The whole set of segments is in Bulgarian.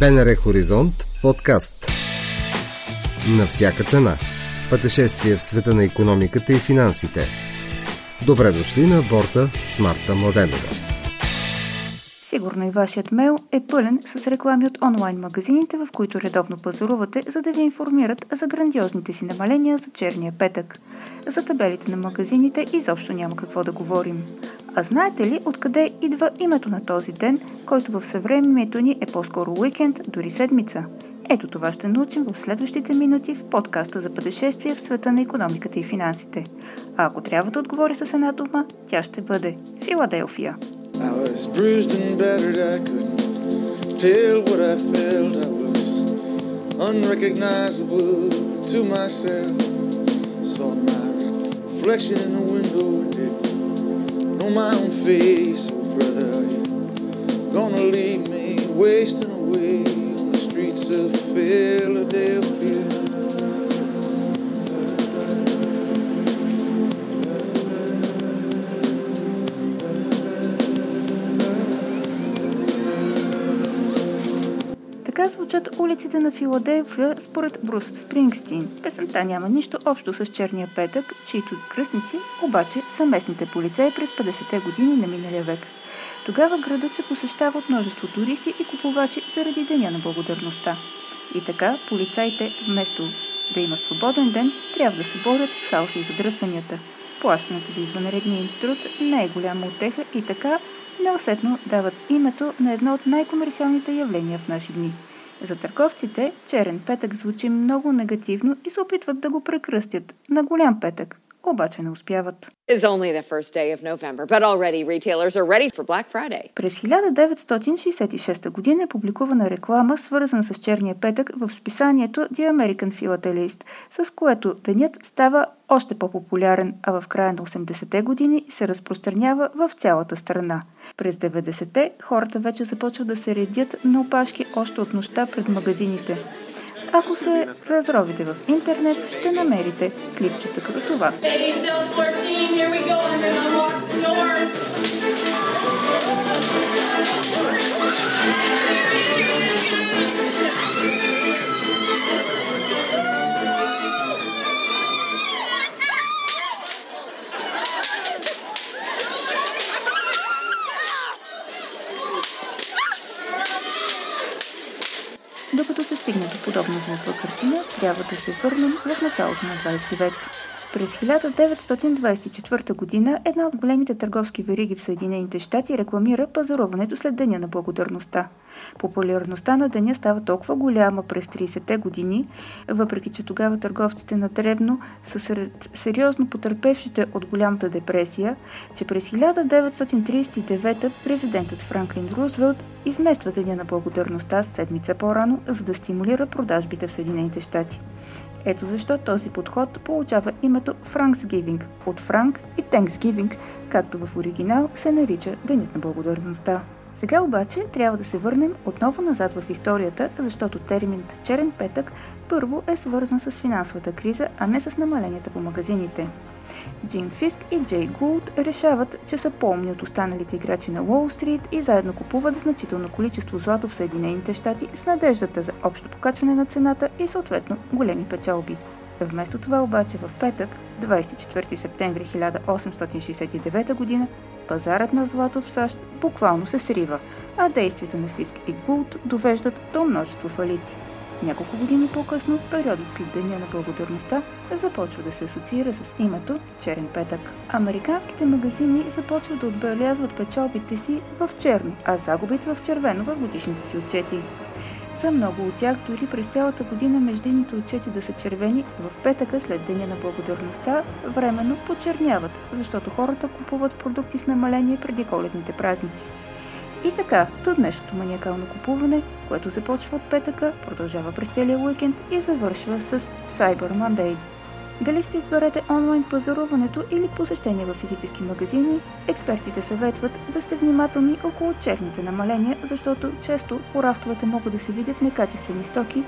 БНР Хоризонт подкаст На всяка цена Пътешествие в света на економиката и финансите Добре дошли на борта с Марта Младенова Сигурно и вашият мейл е пълен с реклами от онлайн магазините, в които редовно пазарувате, за да ви информират за грандиозните си намаления за черния петък. За табелите на магазините изобщо няма какво да говорим. А знаете ли откъде идва името на този ден, който в съвремието ни е по-скоро уикенд, дори седмица? Ето това ще научим в следващите минути в подкаста за пътешествие в света на економиката и финансите. А ако трябва да отговоря с една дума, тя ще бъде Филаделфия. Unrecognizable to myself. Saw my reflection in the window and my own face. Brother, are gonna leave me wasting away on the streets of Philadelphia? Така звучат улиците на Филаделфия според Брус Спрингстин. Песента няма нищо общо с Черния петък, чието кръстници обаче са местните полицаи през 50-те години на миналия век. Тогава градът се посещава от множество туристи и купувачи заради Деня на благодарността. И така полицаите вместо да имат свободен ден, трябва да се борят с хаоса и задръстванията. Плащането за извънредния труд не е голяма отеха и така неусетно дават името на едно от най-комерциалните явления в наши дни. За търговците черен петък звучи много негативно и се опитват да го прекръстят на голям петък, обаче не успяват. November, През 1966 година е публикувана реклама, свързана с черния петък в списанието The American Philatelist, с което денят става още по-популярен, а в края на 80-те години се разпространява в цялата страна. През 90-те хората вече започват да се редят на опашки още от нощта пред магазините. Ако се разровите в интернет, ще намерите клипчета като това. Стигне до подобна звукова картина, трябва да се върнем в началото на 20 век. През 1924 година една от големите търговски вериги в Съединените щати рекламира пазаруването след Деня на благодарността. Популярността на деня става толкова голяма през 30-те години, въпреки че тогава търговците на Дребно са сред сериозно потърпевшите от голямата депресия, че през 1939 президентът Франклин Рузвелт измества Деня на благодарността с седмица по-рано, за да стимулира продажбите в Съединените щати. Ето защо този подход получава името Franksgiving от Франк и Thanksgiving, както в оригинал се нарича Денят на благодарността. Сега обаче трябва да се върнем отново назад в историята, защото терминът черен петък първо е свързан с финансовата криза, а не с намаленията по магазините. Джим Фиск и Джей Гулд решават, че са по-умни от останалите играчи на Уолл Стрит и заедно купуват значително количество злато в Съединените щати с надеждата за общо покачване на цената и съответно големи печалби. Вместо това обаче в петък, 24 септември 1869 г., пазарът на злато в САЩ буквално се срива, а действията на Фиск и Гулд довеждат до множество фалити. Няколко години по-късно, периодът след Деня на благодарността започва да се асоциира с името Черен петък. Американските магазини започват да отбелязват печалбите си в черно, а загубите в червено в годишните си отчети. За много от тях, дори през цялата година междинните отчети да са червени, в петъка след Деня на благодарността временно почерняват, защото хората купуват продукти с намаление преди коледните празници. И така, до днешното маниакално купуване, което започва от петъка, продължава през целия уикенд и завършва с Cyber Monday. Дали ще изберете онлайн пазаруването или посещение в физически магазини, експертите съветват да сте внимателни около черните намаления, защото често по рафтовете могат да се видят некачествени стоки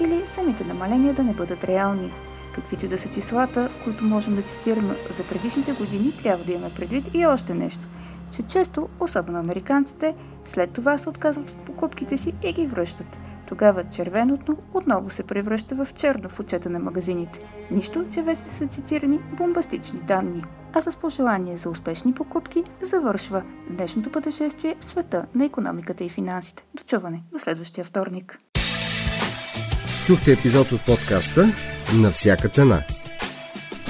или самите намаления да не бъдат реални. Каквито да са числата, които можем да цитираме за предишните години, трябва да имаме предвид и още нещо – че често, особено американците, след това се отказват от покупките си и ги връщат. Тогава червеното отново се превръща в черно в очета на магазините. Нищо, че вече са цитирани бомбастични данни. А с пожелание за успешни покупки завършва днешното пътешествие в света на економиката и финансите. Дочуване до следващия вторник. Чухте епизод от подкаста на всяка цена.